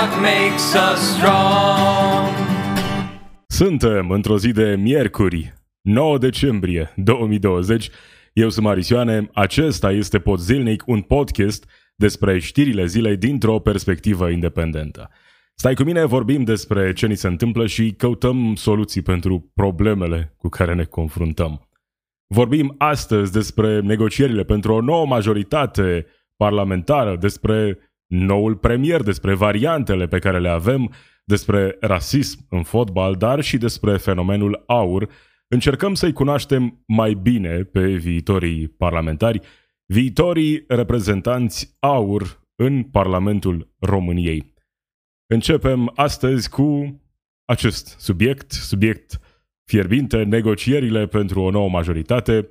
bloc makes us strong. Suntem într-o zi de miercuri, 9 decembrie 2020. Eu sunt Marisioane, acesta este Pod Zilnic, un podcast despre știrile zilei dintr-o perspectivă independentă. Stai cu mine, vorbim despre ce ni se întâmplă și căutăm soluții pentru problemele cu care ne confruntăm. Vorbim astăzi despre negocierile pentru o nouă majoritate parlamentară, despre noul premier, despre variantele pe care le avem, despre rasism în fotbal, dar și despre fenomenul aur. Încercăm să-i cunoaștem mai bine pe viitorii parlamentari, viitorii reprezentanți aur în Parlamentul României. Începem astăzi cu acest subiect, subiect fierbinte, negocierile pentru o nouă majoritate.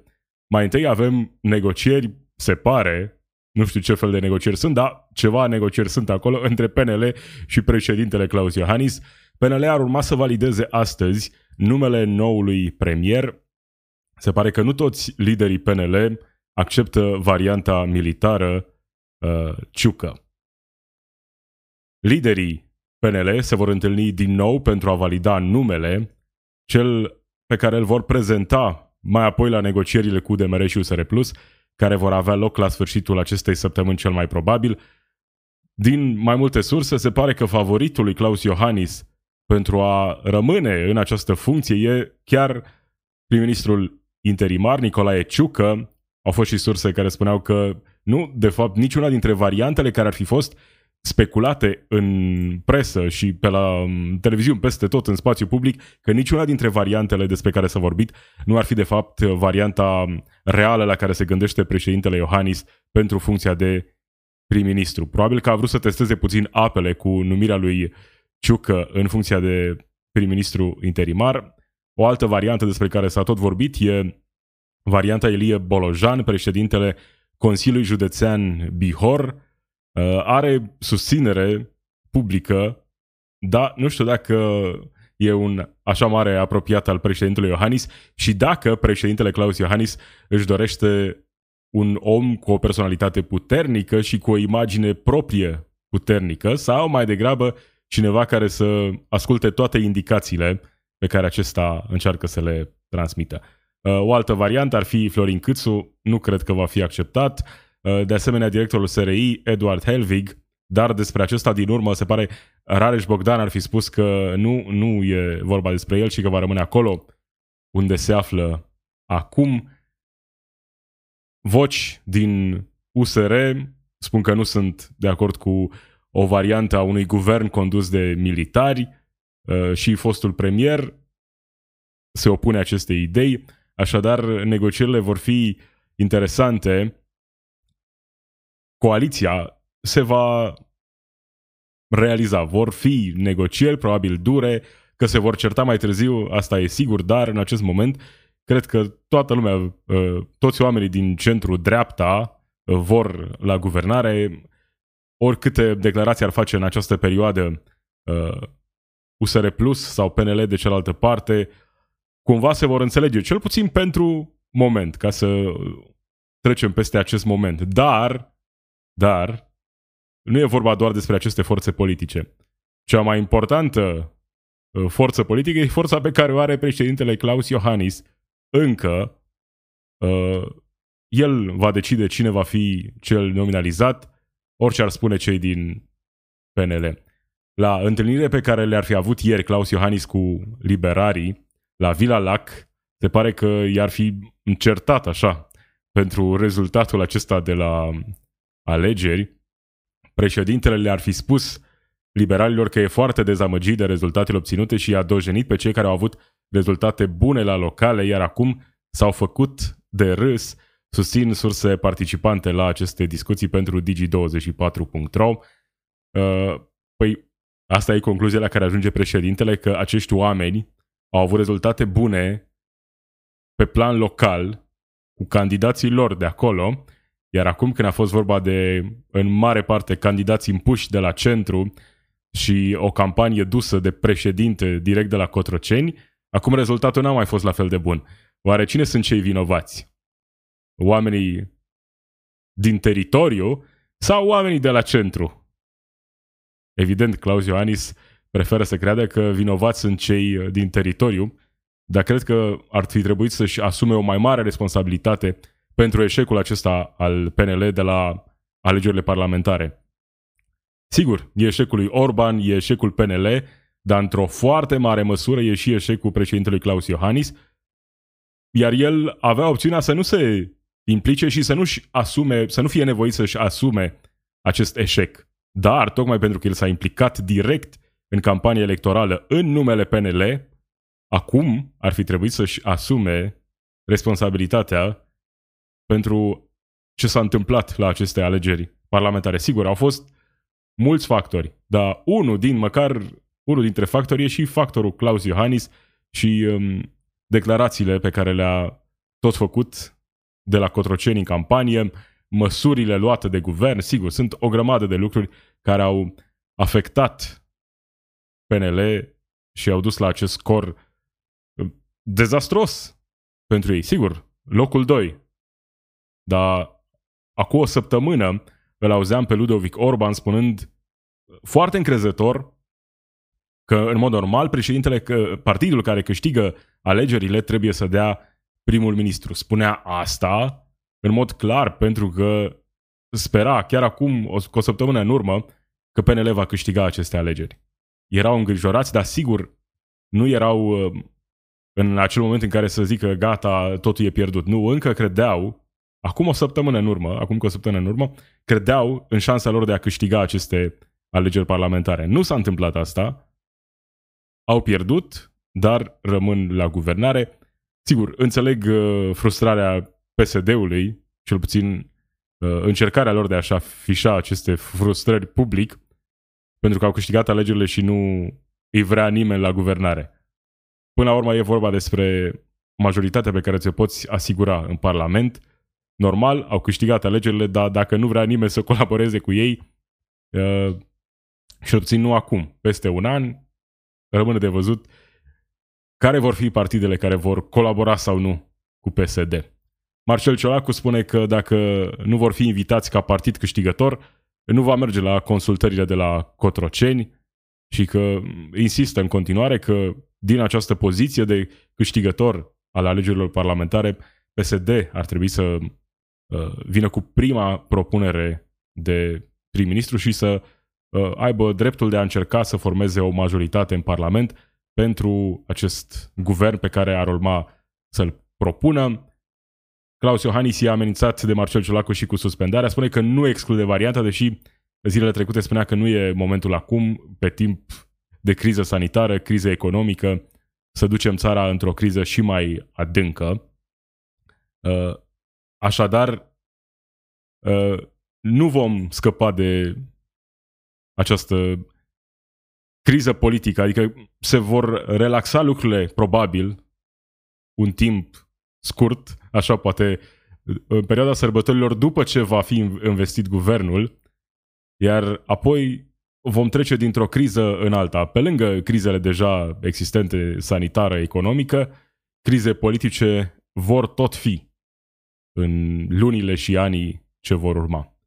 Mai întâi avem negocieri, se pare, nu știu ce fel de negocieri sunt, dar ceva negocieri sunt acolo între PNL și președintele Claus Iohannis. PNL ar urma să valideze astăzi numele noului premier. Se pare că nu toți liderii PNL acceptă varianta militară uh, ciucă. Liderii PNL se vor întâlni din nou pentru a valida numele, cel pe care îl vor prezenta mai apoi la negocierile cu DMR și USR Plus, care vor avea loc la sfârșitul acestei săptămâni cel mai probabil. Din mai multe surse, se pare că favoritul lui Claus Iohannis pentru a rămâne în această funcție e chiar prim-ministrul interimar Nicolae Ciucă. Au fost și surse care spuneau că nu, de fapt, niciuna dintre variantele care ar fi fost speculate în presă și pe la um, televiziuni, peste tot în spațiu public, că niciuna dintre variantele despre care s-a vorbit nu ar fi de fapt varianta reală la care se gândește președintele Iohannis pentru funcția de prim-ministru. Probabil că a vrut să testeze puțin apele cu numirea lui Ciucă în funcția de prim-ministru interimar. O altă variantă despre care s-a tot vorbit e varianta Elie Bolojan, președintele Consiliului Județean Bihor, Uh, are susținere publică, dar nu știu dacă e un așa mare apropiat al președintelui Iohannis și dacă președintele Claus Iohannis își dorește un om cu o personalitate puternică și cu o imagine proprie puternică sau mai degrabă cineva care să asculte toate indicațiile pe care acesta încearcă să le transmită. Uh, o altă variantă ar fi Florin Câțu, nu cred că va fi acceptat. Uh, de asemenea directorul SRI, Eduard Helvig, dar despre acesta din urmă se pare Rareș Bogdan ar fi spus că nu, nu e vorba despre el și că va rămâne acolo unde se află acum. Voci din USR spun că nu sunt de acord cu o variantă a unui guvern condus de militari uh, și fostul premier se opune acestei idei. Așadar, negocierile vor fi interesante coaliția se va realiza. Vor fi negocieri, probabil dure, că se vor certa mai târziu, asta e sigur, dar în acest moment cred că toată lumea, uh, toți oamenii din centru dreapta uh, vor la guvernare. Oricâte declarații ar face în această perioadă USR uh, Plus sau PNL de cealaltă parte, cumva se vor înțelege, cel puțin pentru moment, ca să trecem peste acest moment. Dar dar nu e vorba doar despre aceste forțe politice. Cea mai importantă uh, forță politică e forța pe care o are președintele Claus Iohannis. Încă uh, el va decide cine va fi cel nominalizat, orice ar spune cei din PNL. La întâlnire pe care le-ar fi avut ieri Claus Iohannis cu liberarii la Vila Lac, se pare că i-ar fi încertat așa pentru rezultatul acesta de la alegeri, președintele le-ar fi spus liberalilor că e foarte dezamăgit de rezultatele obținute și i-a dojenit pe cei care au avut rezultate bune la locale, iar acum s-au făcut de râs, susțin surse participante la aceste discuții pentru Digi24.ro. Uh, păi, Asta e concluzia la care ajunge președintele, că acești oameni au avut rezultate bune pe plan local cu candidații lor de acolo, iar acum când a fost vorba de, în mare parte, candidați impuși de la centru și o campanie dusă de președinte direct de la Cotroceni, acum rezultatul n-a mai fost la fel de bun. Oare cine sunt cei vinovați? Oamenii din teritoriu sau oamenii de la centru? Evident, Claus Ioanis preferă să creadă că vinovați sunt cei uh, din teritoriu, dar cred că ar fi trebuit să-și asume o mai mare responsabilitate pentru eșecul acesta al PNL de la alegerile parlamentare. Sigur, e eșecul lui Orban, e eșecul PNL, dar într-o foarte mare măsură e și eșecul președintelui Claus Iohannis, iar el avea opțiunea să nu se implice și să nu-și asume, să nu fie nevoit să-și asume acest eșec. Dar, tocmai pentru că el s-a implicat direct în campania electorală în numele PNL, acum ar fi trebuit să-și asume responsabilitatea pentru ce s-a întâmplat la aceste alegeri parlamentare. Sigur, au fost mulți factori, dar unul din, măcar unul dintre factori e și factorul Claus Iohannis și um, declarațiile pe care le-a tot făcut de la Cotroceni în campanie, măsurile luate de guvern, sigur, sunt o grămadă de lucruri care au afectat PNL și au dus la acest scor uh, dezastros pentru ei. Sigur, locul 2. Dar acum o săptămână îl auzeam pe Ludovic Orban spunând foarte încrezător că, în mod normal, președintele, că partidul care câștigă alegerile trebuie să dea primul ministru. Spunea asta în mod clar pentru că spera chiar acum, o, o săptămână în urmă, că PNL va câștiga aceste alegeri. Erau îngrijorați, dar sigur nu erau uh, în acel moment în care să zică gata, totul e pierdut. Nu, încă credeau, acum o săptămână în urmă, acum o săptămână în urmă, credeau în șansa lor de a câștiga aceste alegeri parlamentare. Nu s-a întâmplat asta. Au pierdut, dar rămân la guvernare. Sigur, înțeleg uh, frustrarea PSD-ului, cel puțin uh, încercarea lor de a-și afișa aceste frustrări public, pentru că au câștigat alegerile și nu îi vrea nimeni la guvernare. Până la urmă e vorba despre majoritatea pe care ți-o poți asigura în Parlament. Normal, au câștigat alegerile, dar dacă nu vrea nimeni să colaboreze cu ei, uh, și obțin nu acum, peste un an, rămâne de văzut care vor fi partidele care vor colabora sau nu cu PSD. Marcel Ciolacu spune că dacă nu vor fi invitați ca partid câștigător, nu va merge la consultările de la Cotroceni și că insistă în continuare că din această poziție de câștigător al alegerilor parlamentare, PSD ar trebui să uh, vină cu prima propunere de prim-ministru și să uh, aibă dreptul de a încerca să formeze o majoritate în Parlament pentru acest guvern pe care ar urma să-l propună. Claus Iohannis i-a amenințat de Marcel Ciolacu și cu suspendarea. Spune că nu exclude varianta, deși zilele trecute spunea că nu e momentul acum, pe timp de criză sanitară, criză economică, să ducem țara într-o criză și mai adâncă. Uh, așadar, uh, nu vom scăpa de această criză politică, adică se vor relaxa lucrurile probabil un timp scurt, așa poate în perioada sărbătorilor după ce va fi investit guvernul, iar apoi vom trece dintr-o criză în alta. Pe lângă crizele deja existente sanitară, economică, crize politice vor tot fi în lunile și anii ce vor urma.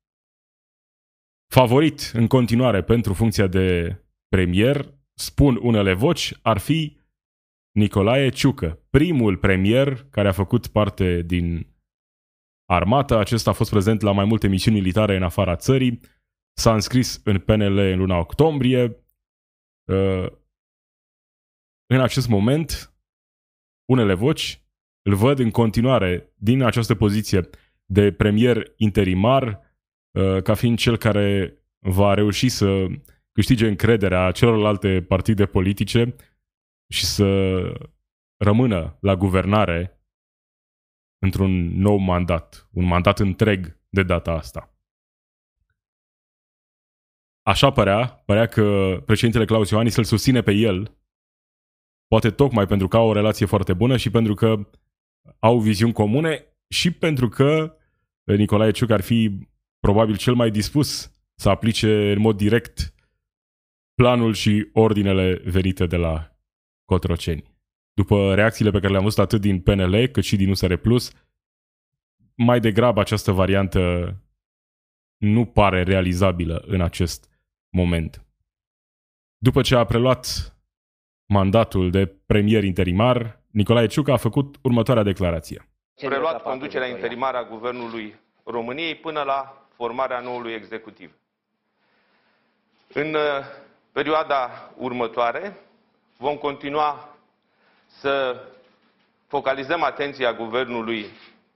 Favorit în continuare pentru funcția de premier, spun unele voci, ar fi Nicolae Ciucă, primul premier care a făcut parte din armată. Acesta a fost prezent la mai multe misiuni militare în afara țării. S-a înscris în PNL în luna octombrie. Uh, în acest moment, unele voci îl văd în continuare din această poziție de premier interimar uh, ca fiind cel care va reuși să câștige încrederea celorlalte partide politice și să rămână la guvernare într-un nou mandat, un mandat întreg de data asta. așa părea, părea că președintele Claus Iohannis îl susține pe el, poate tocmai pentru că au o relație foarte bună și pentru că au viziuni comune și pentru că Nicolae Ciuc ar fi probabil cel mai dispus să aplice în mod direct planul și ordinele venite de la Cotroceni. După reacțiile pe care le-am văzut atât din PNL cât și din USR Plus, mai degrabă această variantă nu pare realizabilă în acest moment. După ce a preluat mandatul de premier interimar, Nicolae Ciuc a făcut următoarea declarație. Preluat conducerea interimară a Guvernului României până la formarea noului executiv. În uh, perioada următoare vom continua să focalizăm atenția Guvernului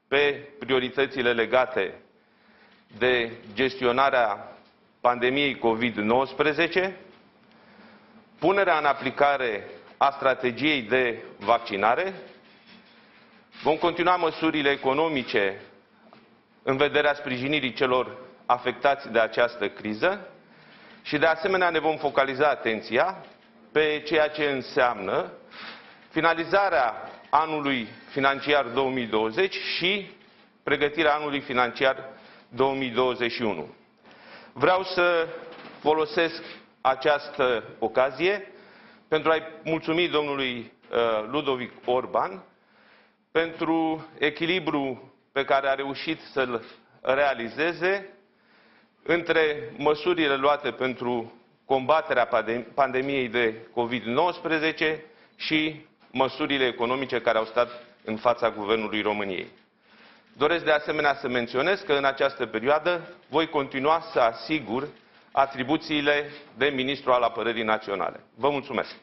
pe prioritățile legate de gestionarea pandemiei COVID-19, punerea în aplicare a strategiei de vaccinare, vom continua măsurile economice în vederea sprijinirii celor afectați de această criză și de asemenea ne vom focaliza atenția pe ceea ce înseamnă finalizarea anului financiar 2020 și pregătirea anului financiar 2021. Vreau să folosesc această ocazie pentru a-i mulțumi domnului uh, Ludovic Orban pentru echilibru pe care a reușit să-l realizeze între măsurile luate pentru combaterea pandemiei de COVID-19 și măsurile economice care au stat în fața Guvernului României. Doresc de asemenea să menționez că în această perioadă voi continua să asigur atribuțiile de ministru al apărării naționale. Vă mulțumesc!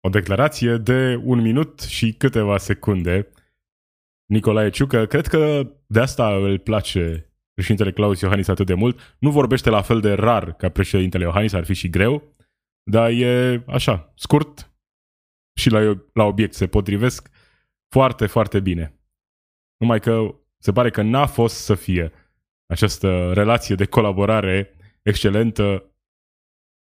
O declarație de un minut și câteva secunde. Nicolae Ciucă, cred că de asta îl place președintele Claus Iohannis atât de mult. Nu vorbește la fel de rar ca președintele Iohannis, ar fi și greu, dar e așa, scurt și la, la obiect se potrivesc foarte, foarte bine. Numai că se pare că n-a fost să fie această relație de colaborare excelentă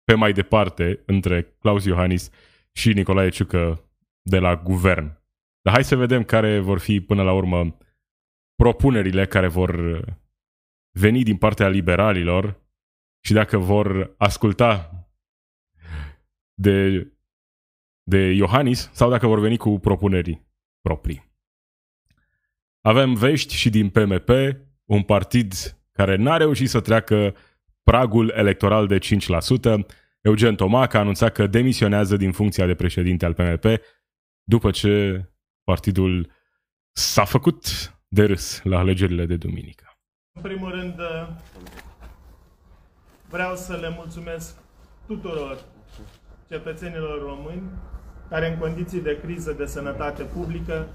pe mai departe între Claus Iohannis și Nicolae Ciucă de la guvern. Dar hai să vedem care vor fi până la urmă propunerile care vor veni din partea liberalilor și dacă vor asculta de, de Iohannis sau dacă vor veni cu propuneri proprii. Avem vești și din PMP, un partid care n-a reușit să treacă pragul electoral de 5%. Eugen Tomac a anunțat că demisionează din funcția de președinte al PMP după ce partidul s-a făcut de râs la alegerile de duminică. În primul rând, vreau să le mulțumesc tuturor cetățenilor români care în condiții de criză de sănătate publică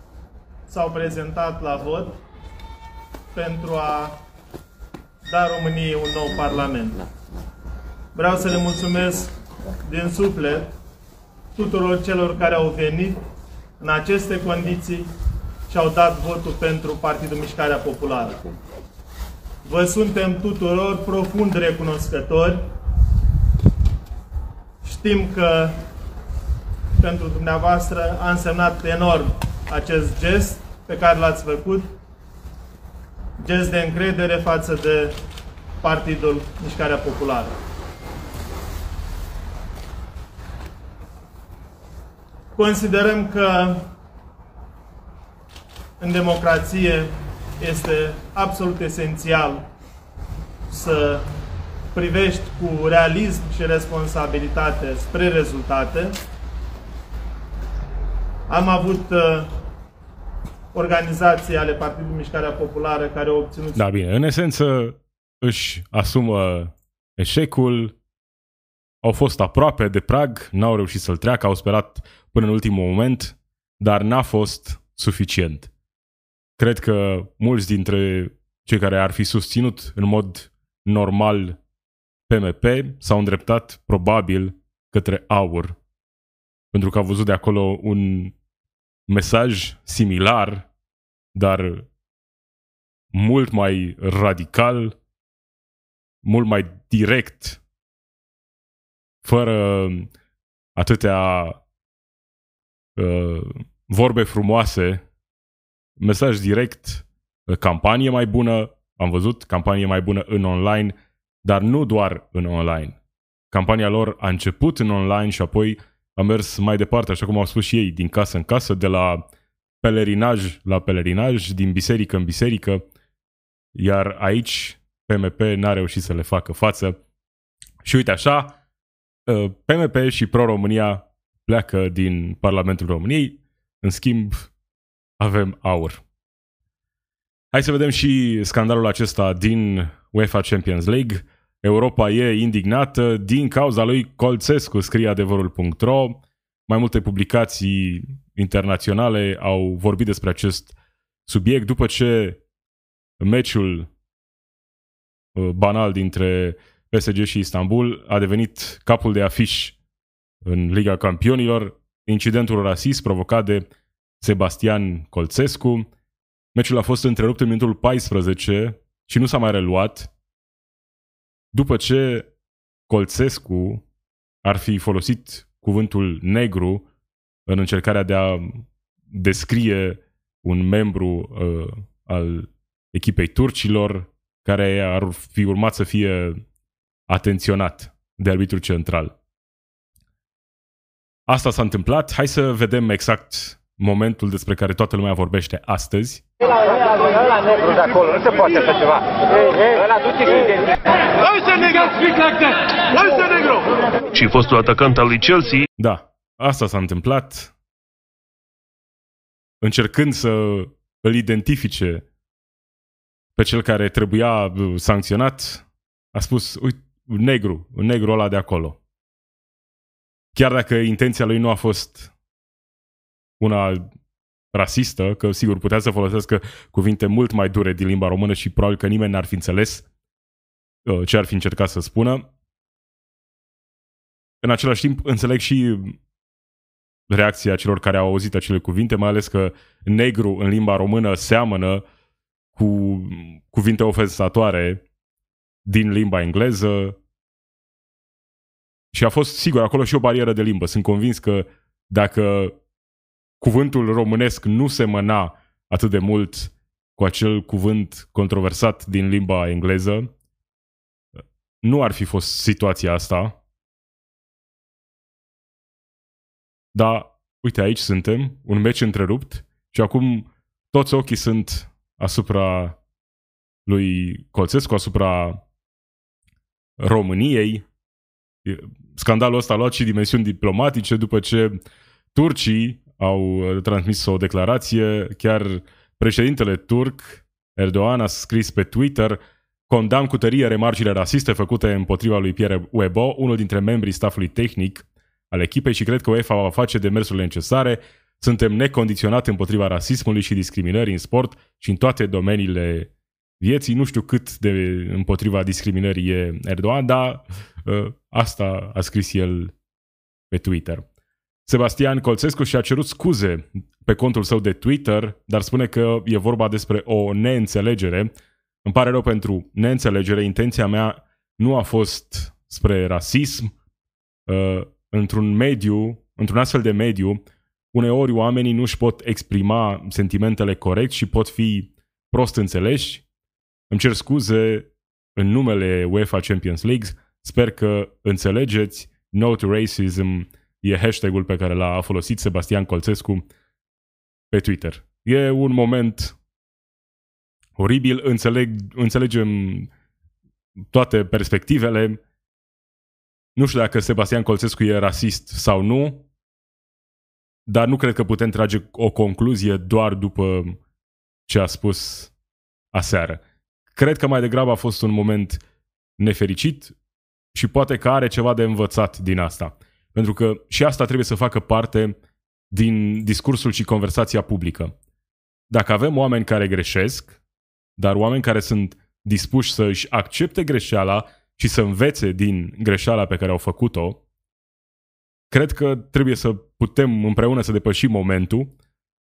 s-au prezentat la vot pentru a da României un nou Parlament. Vreau să le mulțumesc din suflet tuturor celor care au venit în aceste condiții și au dat votul pentru Partidul Mișcarea Populară. Vă suntem tuturor profund recunoscători. Știm că pentru dumneavoastră a însemnat enorm acest gest pe care l-ați făcut, gest de încredere față de Partidul Mișcarea Populară. Considerăm că în democrație este absolut esențial să privești cu realism și responsabilitate spre rezultate. Am avut uh, organizații ale Partidului Mișcarea Populară care au obținut... Da, bine. În esență își asumă eșecul, au fost aproape de prag, n-au reușit să-l treacă, au sperat până în ultimul moment, dar n-a fost suficient. Cred că mulți dintre cei care ar fi susținut în mod normal PMP s-au îndreptat probabil către aur, pentru că au văzut de acolo un mesaj similar, dar mult mai radical, mult mai direct fără atâtea uh, vorbe frumoase, mesaj direct, campanie mai bună, am văzut campanie mai bună în online, dar nu doar în online. Campania lor a început în online și apoi a mers mai departe, așa cum au spus și ei, din casă în casă, de la pelerinaj la pelerinaj, din biserică în biserică, iar aici PMP n-a reușit să le facă față. Și uite așa, PMP uh, și Pro-România pleacă din Parlamentul României, în schimb avem aur. Hai să vedem și scandalul acesta din UEFA Champions League. Europa e indignată din cauza lui Colțescu, scrie adevărul.ro. Mai multe publicații internaționale au vorbit despre acest subiect după ce meciul uh, banal dintre PSG și Istanbul a devenit capul de afiș în Liga Campionilor, incidentul rasist provocat de Sebastian Colțescu. Meciul a fost întrerupt în minutul 14 și nu s-a mai reluat după ce Colțescu ar fi folosit cuvântul negru în încercarea de a descrie un membru uh, al echipei turcilor care ar fi urmat să fie atenționat de arbitru central. Asta s-a întâmplat. Hai să vedem exact momentul despre care toată lumea vorbește astăzi. Ăla negru de acolo, nu se poate așa ceva. Ăla duce negru! Și fostul atacant al lui Chelsea. Da, asta s-a întâmplat. Încercând să îl identifice pe cel care trebuia uh, sancționat, a spus, uite, negru, negru ăla de acolo. Chiar dacă intenția lui nu a fost una rasistă, că sigur putea să folosească cuvinte mult mai dure din limba română și probabil că nimeni n-ar fi înțeles uh, ce ar fi încercat să spună. În același timp, înțeleg și reacția celor care au auzit acele cuvinte, mai ales că negru în limba română seamănă cu cuvinte ofensatoare din limba engleză, și a fost, sigur, acolo și o barieră de limbă. Sunt convins că dacă cuvântul românesc nu semăna atât de mult cu acel cuvânt controversat din limba engleză, nu ar fi fost situația asta. Dar, uite, aici suntem, un meci întrerupt și acum toți ochii sunt asupra lui Colțescu, asupra României, scandalul ăsta a luat și dimensiuni diplomatice după ce turcii au uh, transmis o declarație, chiar președintele turc, Erdogan, a scris pe Twitter condamn cu tărie remarcile rasiste făcute împotriva lui Pierre Webo, unul dintre membrii staffului tehnic al echipei și cred că UEFA va face demersurile necesare. Suntem necondiționat împotriva rasismului și discriminării în sport și în toate domeniile vieții. Nu știu cât de împotriva discriminării e Erdogan, dar uh, asta a scris el pe Twitter. Sebastian Colțescu și-a cerut scuze pe contul său de Twitter, dar spune că e vorba despre o neînțelegere. Îmi pare rău pentru neînțelegere. Intenția mea nu a fost spre rasism. Uh, într-un mediu, într-un astfel de mediu, uneori oamenii nu își pot exprima sentimentele corect și pot fi prost înțeleși îmi cer scuze în numele UEFA Champions League. Sper că înțelegeți. No to Racism e hashtag-ul pe care l-a folosit Sebastian Colțescu pe Twitter. E un moment oribil, înțeleg, înțelegem toate perspectivele. Nu știu dacă Sebastian Colțescu e rasist sau nu, dar nu cred că putem trage o concluzie doar după ce a spus aseară. Cred că mai degrabă a fost un moment nefericit și poate că are ceva de învățat din asta. Pentru că și asta trebuie să facă parte din discursul și conversația publică. Dacă avem oameni care greșesc, dar oameni care sunt dispuși să își accepte greșeala și să învețe din greșeala pe care au făcut-o, cred că trebuie să putem împreună să depășim momentul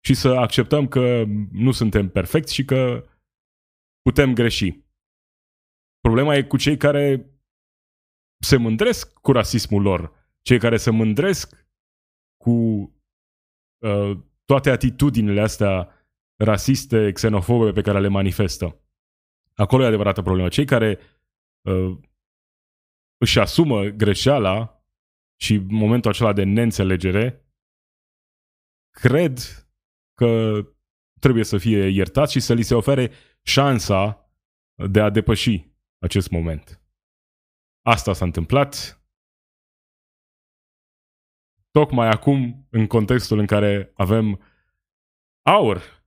și să acceptăm că nu suntem perfecți și că putem greși. Problema e cu cei care se mândresc cu rasismul lor, cei care se mândresc cu uh, toate atitudinile astea rasiste, xenofobe pe care le manifestă. Acolo e adevărată problemă. Cei care uh, își asumă greșeala și momentul acela de neînțelegere, cred că trebuie să fie iertați și să li se ofere șansa de a depăși acest moment. Asta s-a întâmplat tocmai acum, în contextul în care avem aur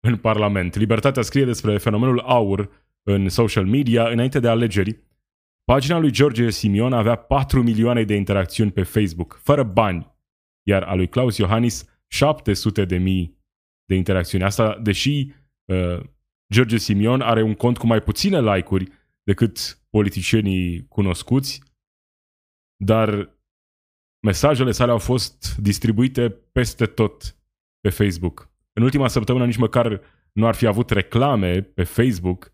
în Parlament. Libertatea scrie despre fenomenul aur în social media înainte de alegeri. Pagina lui George Simion avea 4 milioane de interacțiuni pe Facebook, fără bani, iar a lui Claus Iohannis 700 de mii de interacțiuni. Asta deși uh, George Simion are un cont cu mai puține like-uri decât politicienii cunoscuți, dar mesajele sale au fost distribuite peste tot pe Facebook. În ultima săptămână nici măcar nu ar fi avut reclame pe Facebook.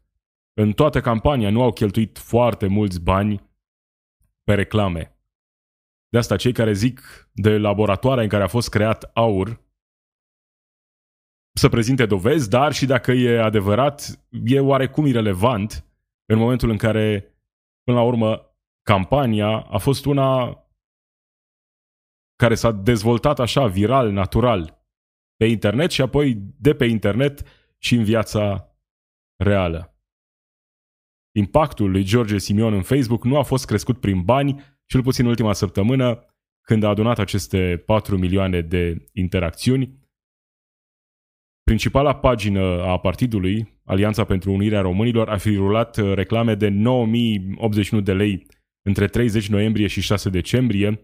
În toată campania nu au cheltuit foarte mulți bani pe reclame. De asta cei care zic de laboratoarea în care a fost creat aur să prezinte dovezi, dar și dacă e adevărat, e oarecum irelevant în momentul în care, până la urmă, campania a fost una care s-a dezvoltat așa, viral, natural, pe internet și apoi de pe internet și în viața reală. Impactul lui George Simion în Facebook nu a fost crescut prin bani, cel puțin în ultima săptămână, când a adunat aceste 4 milioane de interacțiuni. Principala pagină a partidului, Alianța pentru Unirea Românilor, a fi rulat reclame de 9081 de lei între 30 noiembrie și 6 decembrie,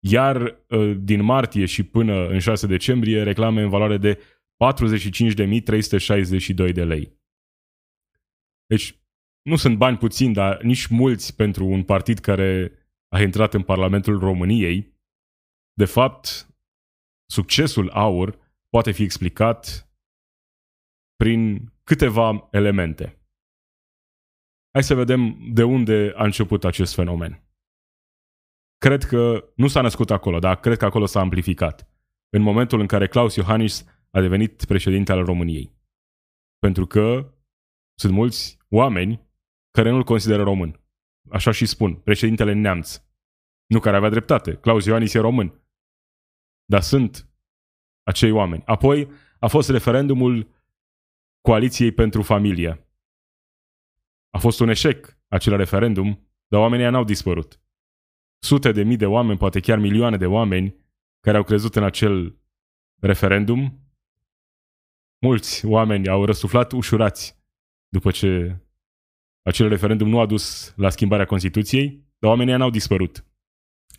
iar ă, din martie și până în 6 decembrie reclame în valoare de 45.362 de lei. Deci nu sunt bani puțini, dar nici mulți pentru un partid care a intrat în Parlamentul României. De fapt, succesul AUR poate fi explicat prin câteva elemente. Hai să vedem de unde a început acest fenomen cred că nu s-a născut acolo, dar cred că acolo s-a amplificat. În momentul în care Claus Iohannis a devenit președinte al României. Pentru că sunt mulți oameni care nu-l consideră român. Așa și spun, președintele neamț. Nu care avea dreptate. Claus Iohannis e român. Dar sunt acei oameni. Apoi a fost referendumul Coaliției pentru Familie. A fost un eșec acel referendum, dar oamenii n-au dispărut sute de mii de oameni, poate chiar milioane de oameni care au crezut în acel referendum. Mulți oameni au răsuflat ușurați după ce acel referendum nu a dus la schimbarea Constituției, dar oamenii n-au dispărut,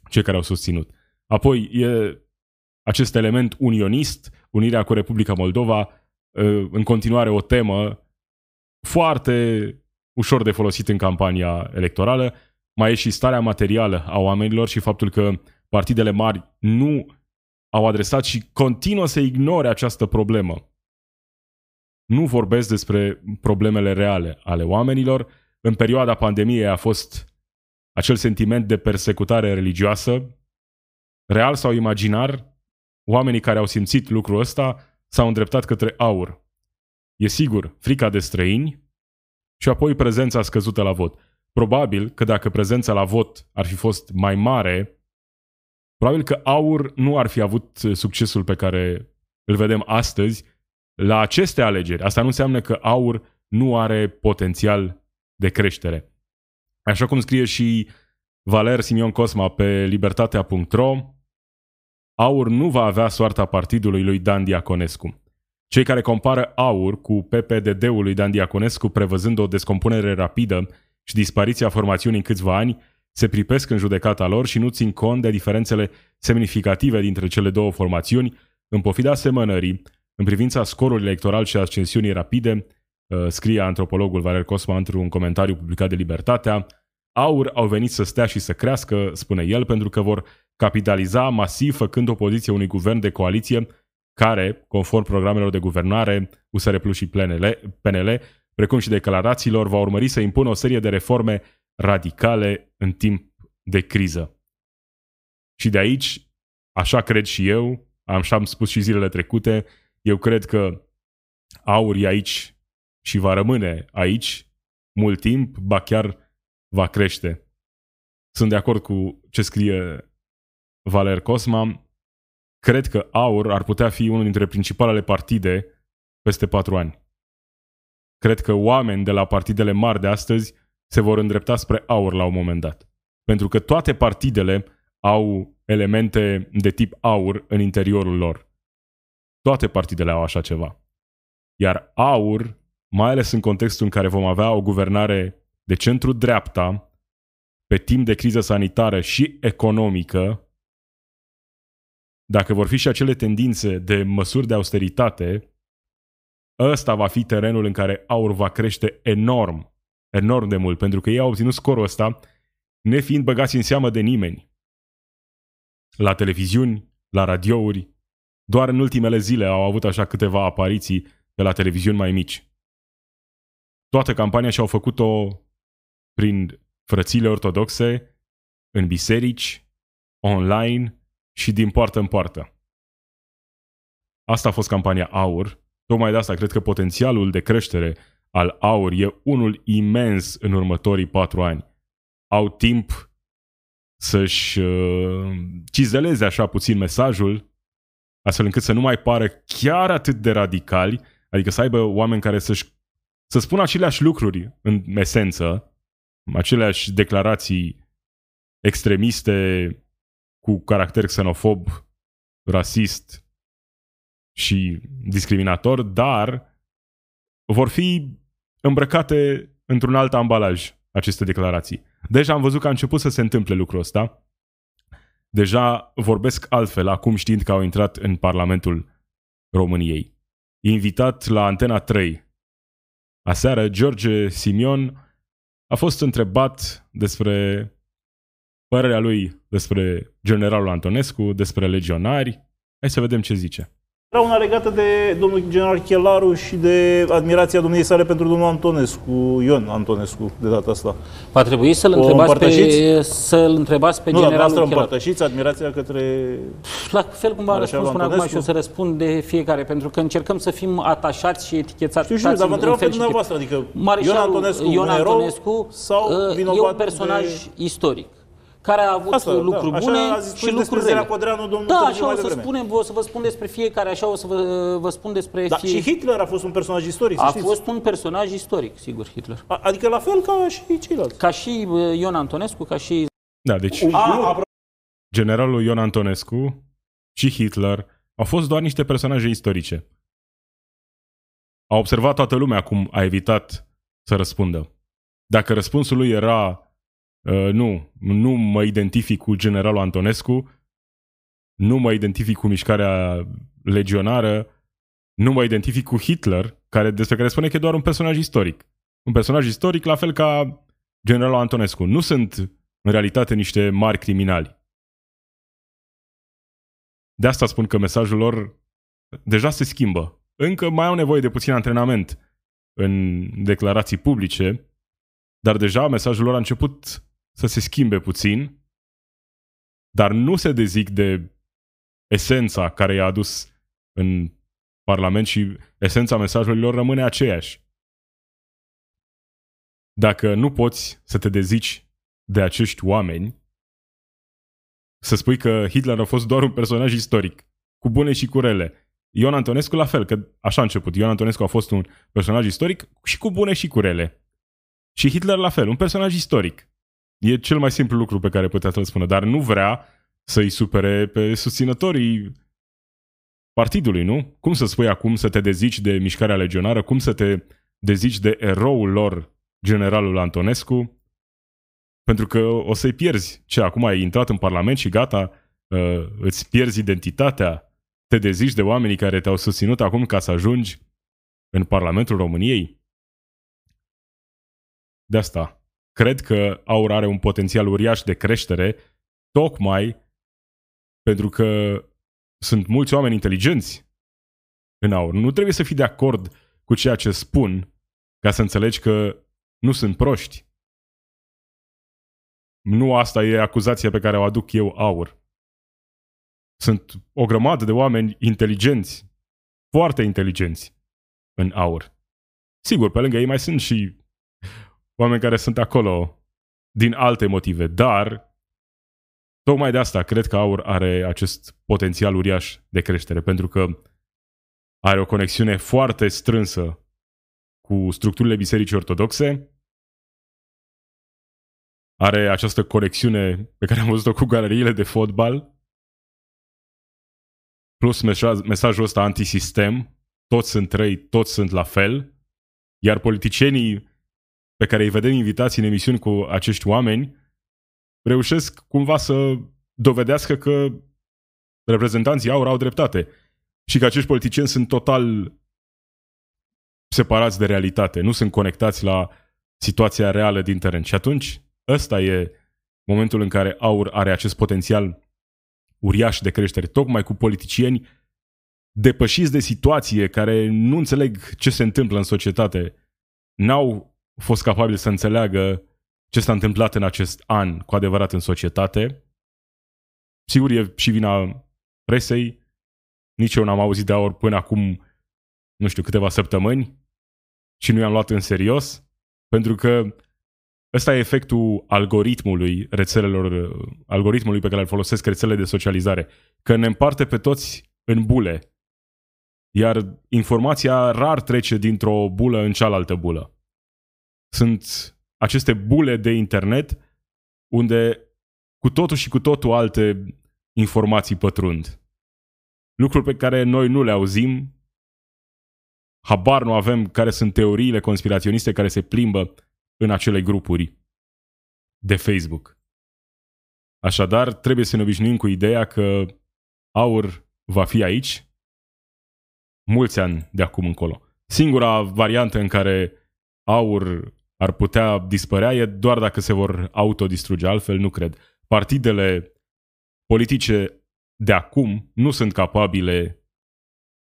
cei care au susținut. Apoi e acest element unionist, unirea cu Republica Moldova, în continuare o temă foarte ușor de folosit în campania electorală, mai e și starea materială a oamenilor și faptul că partidele mari nu au adresat și continuă să ignore această problemă. Nu vorbesc despre problemele reale ale oamenilor. În perioada pandemiei a fost acel sentiment de persecutare religioasă, real sau imaginar, oamenii care au simțit lucrul ăsta s-au îndreptat către aur. E sigur, frica de străini și apoi prezența scăzută la vot. Probabil că dacă prezența la vot ar fi fost mai mare, probabil că AUR nu ar fi avut succesul pe care îl vedem astăzi la aceste alegeri. Asta nu înseamnă că AUR nu are potențial de creștere. Așa cum scrie și Valer Simion Cosma pe libertatea.ro, AUR nu va avea soarta partidului lui Dan Diaconescu. Cei care compară AUR cu PPDD-ul lui Dan Diaconescu prevăzând o descompunere rapidă și dispariția formațiunii în câțiva ani se pripesc în judecata lor și nu țin cont de diferențele semnificative dintre cele două formațiuni, în pofida asemănării, în privința scorului electoral și ascensiunii rapide, uh, scrie antropologul Valer Cosma într-un comentariu publicat de Libertatea, aur au venit să stea și să crească, spune el, pentru că vor capitaliza masiv făcând opoziție unui guvern de coaliție care, conform programelor de guvernare, USR Plus și PNL, precum și declarațiilor, va urmări să impună o serie de reforme radicale în timp de criză. Și de aici, așa cred și eu, am și am spus și zilele trecute, eu cred că aur e aici și va rămâne aici mult timp, ba chiar va crește. Sunt de acord cu ce scrie Valer Cosma. Cred că aur ar putea fi unul dintre principalele partide peste patru ani. Cred că oameni de la partidele mari de astăzi se vor îndrepta spre aur la un moment dat. Pentru că toate partidele au elemente de tip aur în interiorul lor. Toate partidele au așa ceva. Iar aur, mai ales în contextul în care vom avea o guvernare de centru-dreapta, pe timp de criză sanitară și economică, dacă vor fi și acele tendințe de măsuri de austeritate, ăsta va fi terenul în care aur va crește enorm, enorm de mult, pentru că ei au obținut scorul ăsta nefiind băgați în seamă de nimeni. La televiziuni, la radiouri, doar în ultimele zile au avut așa câteva apariții pe la televiziuni mai mici. Toată campania și-au făcut-o prin frățile ortodoxe, în biserici, online și din poartă în poartă. Asta a fost campania AUR. Tocmai de asta cred că potențialul de creștere al AUR e unul imens în următorii patru ani. Au timp să-și uh, cizeleze așa puțin mesajul, astfel încât să nu mai pară chiar atât de radicali, adică să aibă oameni care să-și să spună aceleași lucruri în esență, aceleași declarații extremiste cu caracter xenofob, rasist și discriminator, dar vor fi îmbrăcate într-un alt ambalaj aceste declarații. Deja am văzut că a început să se întâmple lucrul ăsta. Deja vorbesc altfel, acum știind că au intrat în Parlamentul României. Invitat la Antena 3. Aseară, George Simion a fost întrebat despre părerea lui despre generalul Antonescu, despre legionari. Hai să vedem ce zice. Era una legată de domnul general Chelaru și de admirația domniei sale pentru domnul Antonescu, Ion Antonescu, de data asta. Va trebui să-l întrebați pe, să-l întrebați pe nu, generalul Chelaru. Nu, împărtășiți admirația către... La fel cum v-am răspuns până acum și o să răspund de fiecare, pentru că încercăm să fim atașați și etichețați. Știu, știu, dar mă întreb pe dumneavoastră, adică Ion Antonescu, Ion Antonescu sau uh, e un personaj de... istoric care a avut Asta, lucruri da. bune zis și lucruri rele. Codreanu, domnul da, așa o să spunem, o să vă spun despre fiecare, așa o să vă, vă spun despre da, fie... și Hitler a fost un personaj istoric, A știți. fost un personaj istoric, sigur, Hitler. A, adică la fel ca și ceilalți. Ca și uh, Ion Antonescu, ca și... Da, deci a, a, generalul Ion Antonescu și Hitler au fost doar niște personaje istorice. A observat toată lumea cum a evitat să răspundă. Dacă răspunsul lui era Uh, nu, nu mă identific cu generalul Antonescu, nu mă identific cu mișcarea legionară, nu mă identific cu Hitler, care, despre care spune că e doar un personaj istoric. Un personaj istoric la fel ca generalul Antonescu. Nu sunt în realitate niște mari criminali. De asta spun că mesajul lor deja se schimbă. Încă mai au nevoie de puțin antrenament în declarații publice, dar deja mesajul lor a început să se schimbe puțin, dar nu se dezic de esența care i-a adus în Parlament și esența mesajului lor rămâne aceeași. Dacă nu poți să te dezici de acești oameni, să spui că Hitler a fost doar un personaj istoric, cu bune și cu rele. Ion Antonescu la fel, că așa a început. Ion Antonescu a fost un personaj istoric și cu bune și cu rele. Și Hitler la fel, un personaj istoric. E cel mai simplu lucru pe care putea să-l spună, dar nu vrea să-i supere pe susținătorii partidului, nu? Cum să spui acum să te dezici de mișcarea legionară? Cum să te dezici de eroul lor, generalul Antonescu? Pentru că o să-i pierzi. Ce, acum ai intrat în Parlament și gata, uh, îți pierzi identitatea, te dezici de oamenii care te-au susținut acum ca să ajungi în Parlamentul României? De asta cred că aur are un potențial uriaș de creștere, tocmai pentru că sunt mulți oameni inteligenți în aur. Nu trebuie să fii de acord cu ceea ce spun ca să înțelegi că nu sunt proști. Nu asta e acuzația pe care o aduc eu aur. Sunt o grămadă de oameni inteligenți, foarte inteligenți în aur. Sigur, pe lângă ei mai sunt și oameni care sunt acolo din alte motive, dar tocmai de asta cred că aur are acest potențial uriaș de creștere, pentru că are o conexiune foarte strânsă cu structurile bisericii ortodoxe, are această conexiune pe care am văzut-o cu galeriile de fotbal, plus mesajul ăsta antisistem, toți sunt răi, toți sunt la fel, iar politicienii pe care îi vedem invitați în emisiuni cu acești oameni reușesc cumva să dovedească că reprezentanții aur au dreptate și că acești politicieni sunt total separați de realitate, nu sunt conectați la situația reală din teren. Și atunci, ăsta e momentul în care aur are acest potențial uriaș de creștere, tocmai cu politicieni depășiți de situație, care nu înțeleg ce se întâmplă în societate, n-au fost capabili să înțeleagă ce s-a întâmplat în acest an cu adevărat în societate. Sigur, e și vina presei. Nici eu n-am auzit de aur până acum, nu știu, câteva săptămâni și nu i-am luat în serios, pentru că ăsta e efectul algoritmului rețelelor, algoritmului pe care îl folosesc rețelele de socializare, că ne împarte pe toți în bule iar informația rar trece dintr-o bulă în cealaltă bulă. Sunt aceste bule de internet unde cu totul și cu totul alte informații pătrund. Lucruri pe care noi nu le auzim, habar nu avem care sunt teoriile conspiraționiste care se plimbă în acele grupuri de Facebook. Așadar, trebuie să ne obișnuim cu ideea că aur va fi aici mulți ani de acum încolo. Singura variantă în care aur ar putea dispărea e doar dacă se vor autodistruge, altfel nu cred. Partidele politice de acum nu sunt capabile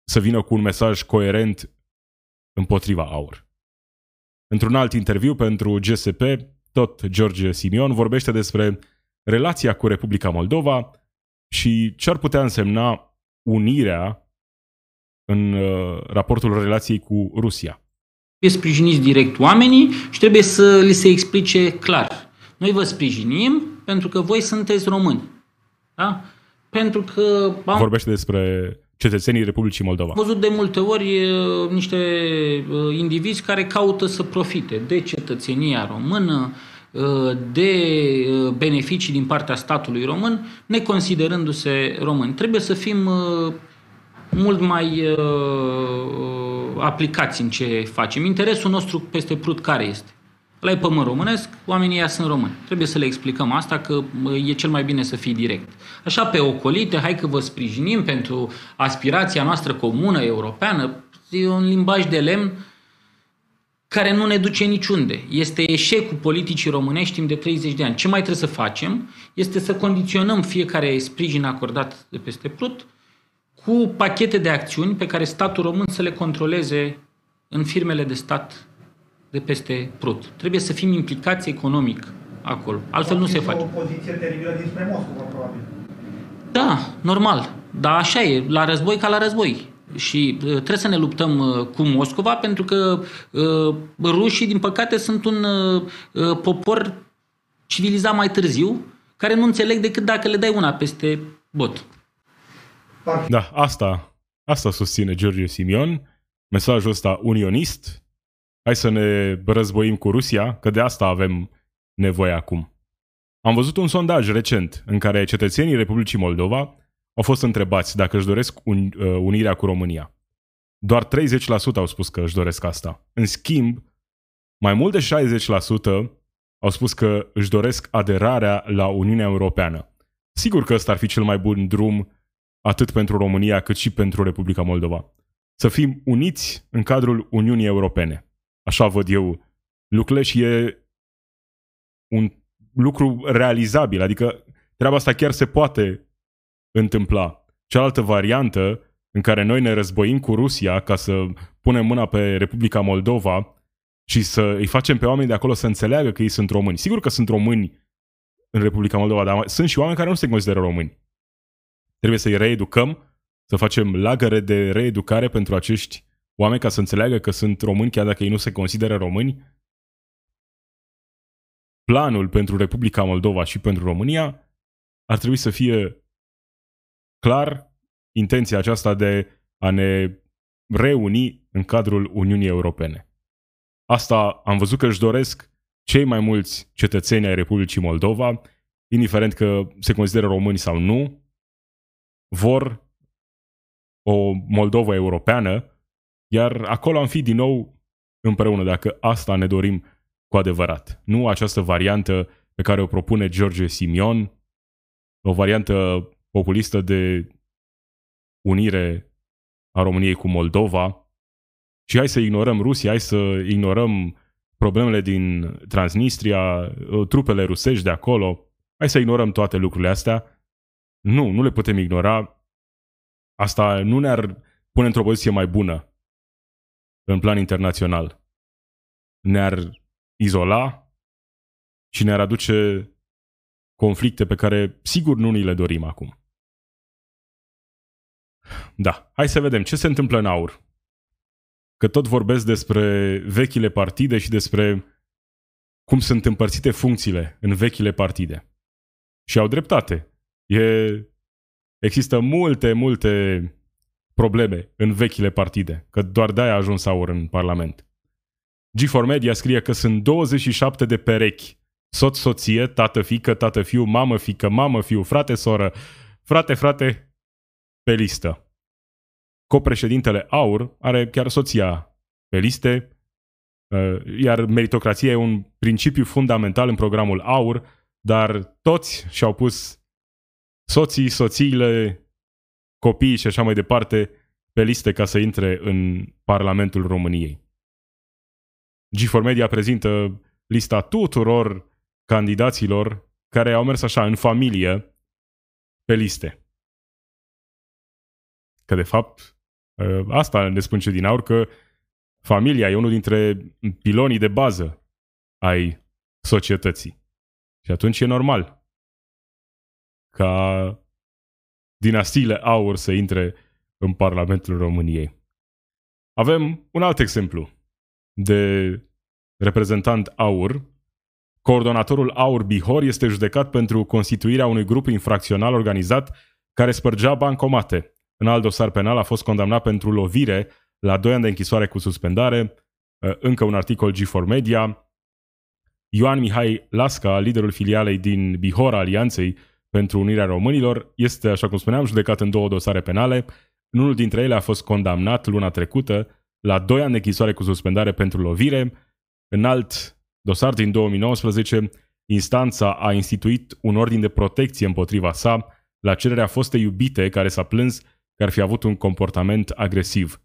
să vină cu un mesaj coerent împotriva aur. Într-un alt interviu pentru GSP, tot George Simion vorbește despre relația cu Republica Moldova și ce ar putea însemna unirea în uh, raportul relației cu Rusia. Trebuie sprijiniți direct oamenii și trebuie să li se explice clar. Noi vă sprijinim pentru că voi sunteți români. Da? Pentru că... Am... Vorbește despre cetățenii Republicii Moldova. Am văzut de multe ori uh, niște uh, indivizi care caută să profite de cetățenia română, de beneficii din partea statului român, neconsiderându-se români. Trebuie să fim mult mai uh, uh, aplicați în ce facem. Interesul nostru peste prut care este? La e pământ românesc, oamenii ăia sunt români. Trebuie să le explicăm asta că uh, e cel mai bine să fii direct. Așa pe ocolite, hai că vă sprijinim pentru aspirația noastră comună europeană, e un limbaj de lemn care nu ne duce niciunde. Este eșecul politicii românești timp de 30 de ani. Ce mai trebuie să facem este să condiționăm fiecare sprijin acordat de peste Prut cu pachete de acțiuni pe care statul român să le controleze în firmele de stat de peste Prut. Trebuie să fim implicați economic acolo. Altfel nu se face. o poziție teribilă dinspre Moscova, probabil. Da, normal. Dar așa e, la război ca la război. Și uh, trebuie să ne luptăm uh, cu Moscova pentru că uh, rușii, din păcate, sunt un uh, uh popor civilizat mai târziu, care nu înțeleg decât dacă le dai una peste bot. Da, asta, asta susține George Simion, mesajul ăsta unionist. Hai să ne războim cu Rusia, că de asta avem nevoie acum. Am văzut un sondaj recent în care cetățenii Republicii Moldova au fost întrebați dacă își doresc un, uh, unirea cu România. Doar 30% au spus că își doresc asta. În schimb, mai mult de 60% au spus că își doresc aderarea la Uniunea Europeană. Sigur că ăsta ar fi cel mai bun drum atât pentru România cât și pentru Republica Moldova. Să fim uniți în cadrul Uniunii Europene. Așa văd eu lucrurile și e un lucru realizabil, adică treaba asta chiar se poate întâmpla. Cealaltă variantă în care noi ne războim cu Rusia ca să punem mâna pe Republica Moldova și să îi facem pe oameni de acolo să înțeleagă că ei sunt români. Sigur că sunt români în Republica Moldova, dar sunt și oameni care nu se consideră români. Trebuie să-i reeducăm, să facem lagăre de reeducare pentru acești oameni ca să înțeleagă că sunt români chiar dacă ei nu se consideră români. Planul pentru Republica Moldova și pentru România ar trebui să fie clar intenția aceasta de a ne reuni în cadrul Uniunii Europene. Asta am văzut că își doresc cei mai mulți cetățeni ai Republicii Moldova, indiferent că se consideră români sau nu, vor o Moldova europeană, iar acolo am fi din nou împreună, dacă asta ne dorim cu adevărat. Nu această variantă pe care o propune George Simion, o variantă populistă de unire a României cu Moldova, și hai să ignorăm Rusia, hai să ignorăm problemele din Transnistria, trupele rusești de acolo, hai să ignorăm toate lucrurile astea. Nu, nu le putem ignora. Asta nu ne-ar pune într-o poziție mai bună în plan internațional. Ne-ar izola și ne-ar aduce conflicte pe care sigur nu ni le dorim acum. Da, hai să vedem ce se întâmplă în aur. Că tot vorbesc despre vechile partide și despre cum sunt împărțite funcțiile în vechile partide. Și au dreptate. E, există multe, multe probleme în vechile partide, că doar de-aia a ajuns aur în Parlament. G4 Media scrie că sunt 27 de perechi, soț, soție, tată, fică, tată, fiu, mamă, fică, mamă, fiu, frate, soră, frate, frate, pe listă. Copreședintele Aur are chiar soția pe liste, uh, iar meritocrația e un principiu fundamental în programul Aur, dar toți și-au pus soții, soțiile, copiii și așa mai departe pe liste ca să intre în Parlamentul României. G4 Media prezintă lista tuturor candidaților care au mers așa în familie pe liste. Că de fapt ă, asta ne spun ce din aur, că familia e unul dintre pilonii de bază ai societății. Și atunci e normal ca dinastiile aur să intre în Parlamentul României. Avem un alt exemplu de reprezentant aur. Coordonatorul Aur Bihor este judecat pentru constituirea unui grup infracțional organizat care spărgea bancomate. În alt dosar penal a fost condamnat pentru lovire la 2 ani de închisoare cu suspendare. Încă un articol G4 Media. Ioan Mihai Lasca, liderul filialei din Bihor Alianței pentru Unirea Românilor, este, așa cum spuneam, judecat în două dosare penale. În unul dintre ele a fost condamnat luna trecută la 2 ani de închisoare cu suspendare pentru lovire. În alt dosar din 2019, instanța a instituit un ordin de protecție împotriva sa la cererea fostei iubite care s-a plâns că ar fi avut un comportament agresiv.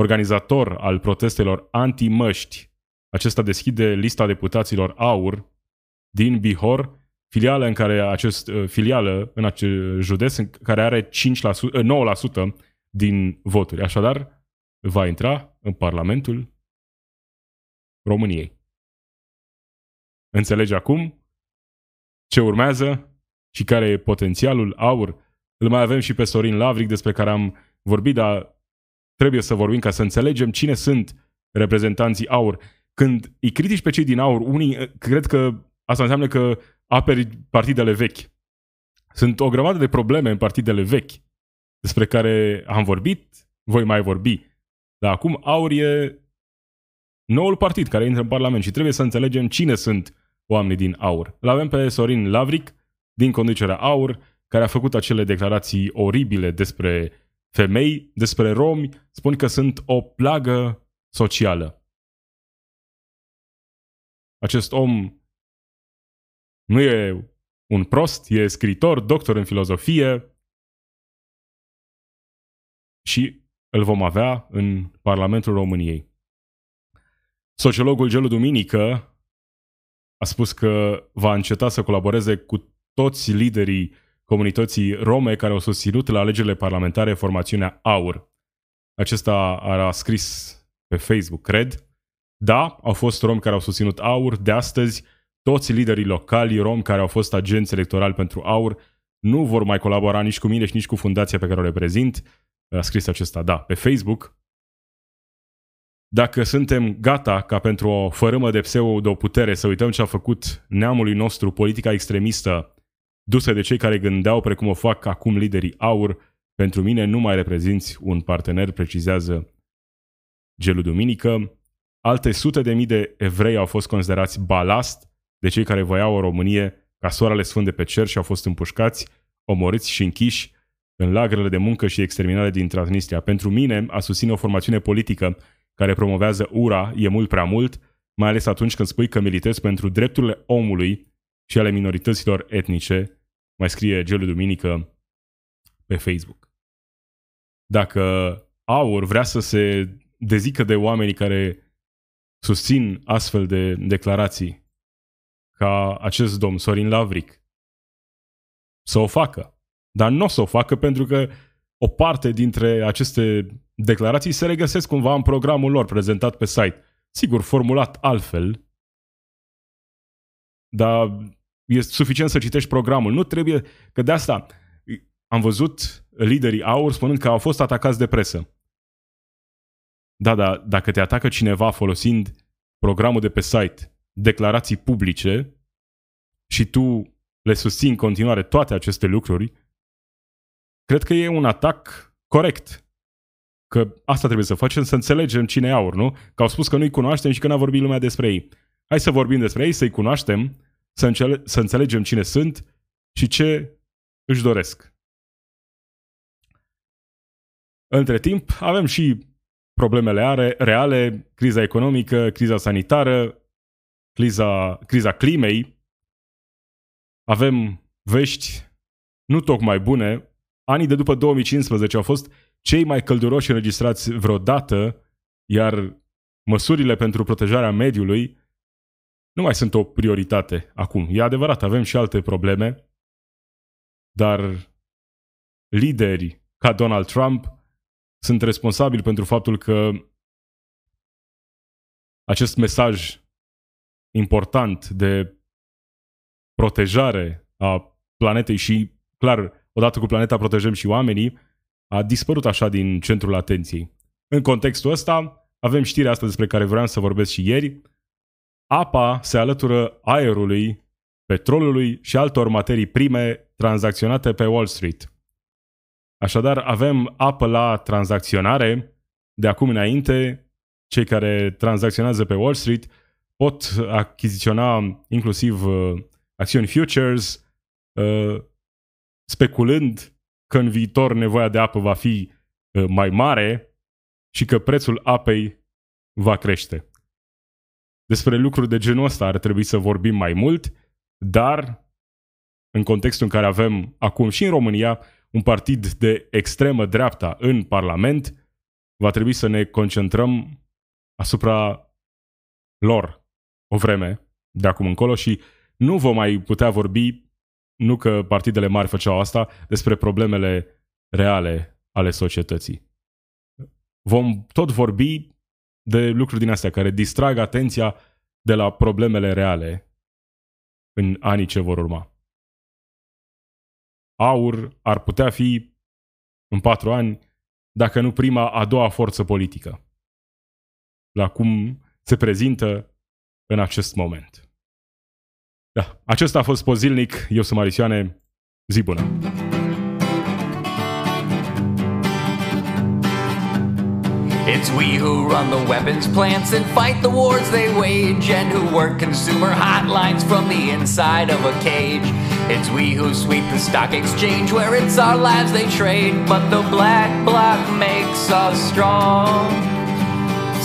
Organizator al protestelor anti-măști, acesta deschide lista deputaților AUR din Bihor, filială în care acest uh, filială în acest județ care are 5%, 9% uh, din voturi. Așadar, va intra în Parlamentul României. Înțelegi acum ce urmează și care e potențialul aur? Îl mai avem și pe Sorin Lavric despre care am vorbit, dar trebuie să vorbim ca să înțelegem cine sunt reprezentanții aur. Când îi critici pe cei din aur, unii eh, cred că asta înseamnă că aperi partidele vechi. Sunt o grămadă de probleme în partidele vechi despre care am vorbit, voi mai vorbi. Dar acum aur e noul partid care intră în Parlament și trebuie să înțelegem cine sunt oamenii din aur. Îl avem pe Sorin Lavric, din conducerea aur, care a făcut acele declarații oribile despre femei, despre romi, spun că sunt o plagă socială. Acest om nu e un prost, e scritor, doctor în filozofie și îl vom avea în Parlamentul României. Sociologul Gelu Duminică a spus că va înceta să colaboreze cu toți liderii comunității rome care au susținut la alegerile parlamentare formațiunea AUR. Acesta a scris pe Facebook, cred. Da, au fost romi care au susținut AUR. De astăzi, toți liderii locali romi care au fost agenți electorali pentru AUR nu vor mai colabora nici cu mine și nici cu fundația pe care o reprezint. A scris acesta, da, pe Facebook. Dacă suntem gata ca pentru o fărâmă de pseudo putere să uităm ce a făcut neamului nostru politica extremistă dusă de cei care gândeau precum o fac acum liderii AUR, pentru mine nu mai reprezinți un partener, precizează Gelu Duminică. Alte sute de mii de evrei au fost considerați balast de cei care voiau o Românie ca soarele sfânt de pe cer și au fost împușcați, omorâți și închiși în lagrele de muncă și exterminare din Transnistria. Pentru mine, a susține o formațiune politică care promovează ura e mult prea mult, mai ales atunci când spui că militezi pentru drepturile omului și ale minorităților etnice, mai scrie Gelu Duminică pe Facebook. Dacă AUR vrea să se dezică de oamenii care susțin astfel de declarații, ca acest domn Sorin Lavric, să o facă. Dar nu o să o facă pentru că o parte dintre aceste declarații se regăsesc cumva în programul lor prezentat pe site. Sigur, formulat altfel, dar e suficient să citești programul. Nu trebuie, că de asta am văzut liderii AUR spunând că au fost atacați de presă. Da, da, dacă te atacă cineva folosind programul de pe site, declarații publice și tu le susții în continuare toate aceste lucruri, cred că e un atac corect. Că asta trebuie să facem, să înțelegem cine e aur, nu? Că au spus că nu-i cunoaștem și că n-a vorbit lumea despre ei. Hai să vorbim despre ei, să-i cunoaștem, să, încele- să înțelegem cine sunt și ce își doresc. Între timp, avem și problemele are, reale, criza economică, criza sanitară, criza, criza climei. Avem vești nu tocmai bune. Anii de după 2015 au fost cei mai călduroși înregistrați vreodată, iar măsurile pentru protejarea mediului nu mai sunt o prioritate acum. E adevărat, avem și alte probleme, dar lideri ca Donald Trump sunt responsabili pentru faptul că acest mesaj important de protejare a planetei și, clar, odată cu planeta protejăm și oamenii, a dispărut așa din centrul atenției. În contextul ăsta, avem știrea asta despre care vreau să vorbesc și ieri. Apa se alătură aerului, petrolului și altor materii prime tranzacționate pe Wall Street. Așadar, avem apă la tranzacționare. De acum înainte, cei care tranzacționează pe Wall Street pot achiziționa inclusiv uh, acțiuni futures, uh, speculând că în viitor nevoia de apă va fi uh, mai mare și că prețul apei va crește. Despre lucruri de genul ăsta ar trebui să vorbim mai mult, dar în contextul în care avem acum și în România un partid de extremă dreapta în Parlament, va trebui să ne concentrăm asupra lor o vreme de acum încolo și nu vom mai putea vorbi, nu că partidele mari făceau asta, despre problemele reale ale societății. Vom tot vorbi de lucruri din astea care distrag atenția de la problemele reale în anii ce vor urma. Aur ar putea fi, în patru ani, dacă nu prima, a doua forță politică. La cum se prezintă în acest moment. Da, acesta a fost Pozilnic, eu sunt Marisioane, zi bună! It's we who run the weapons plants and fight the wars they wage, and who work consumer hotlines from the inside of a cage. It's we who sweep the stock exchange where it's our lives they trade, but the black bloc makes us strong.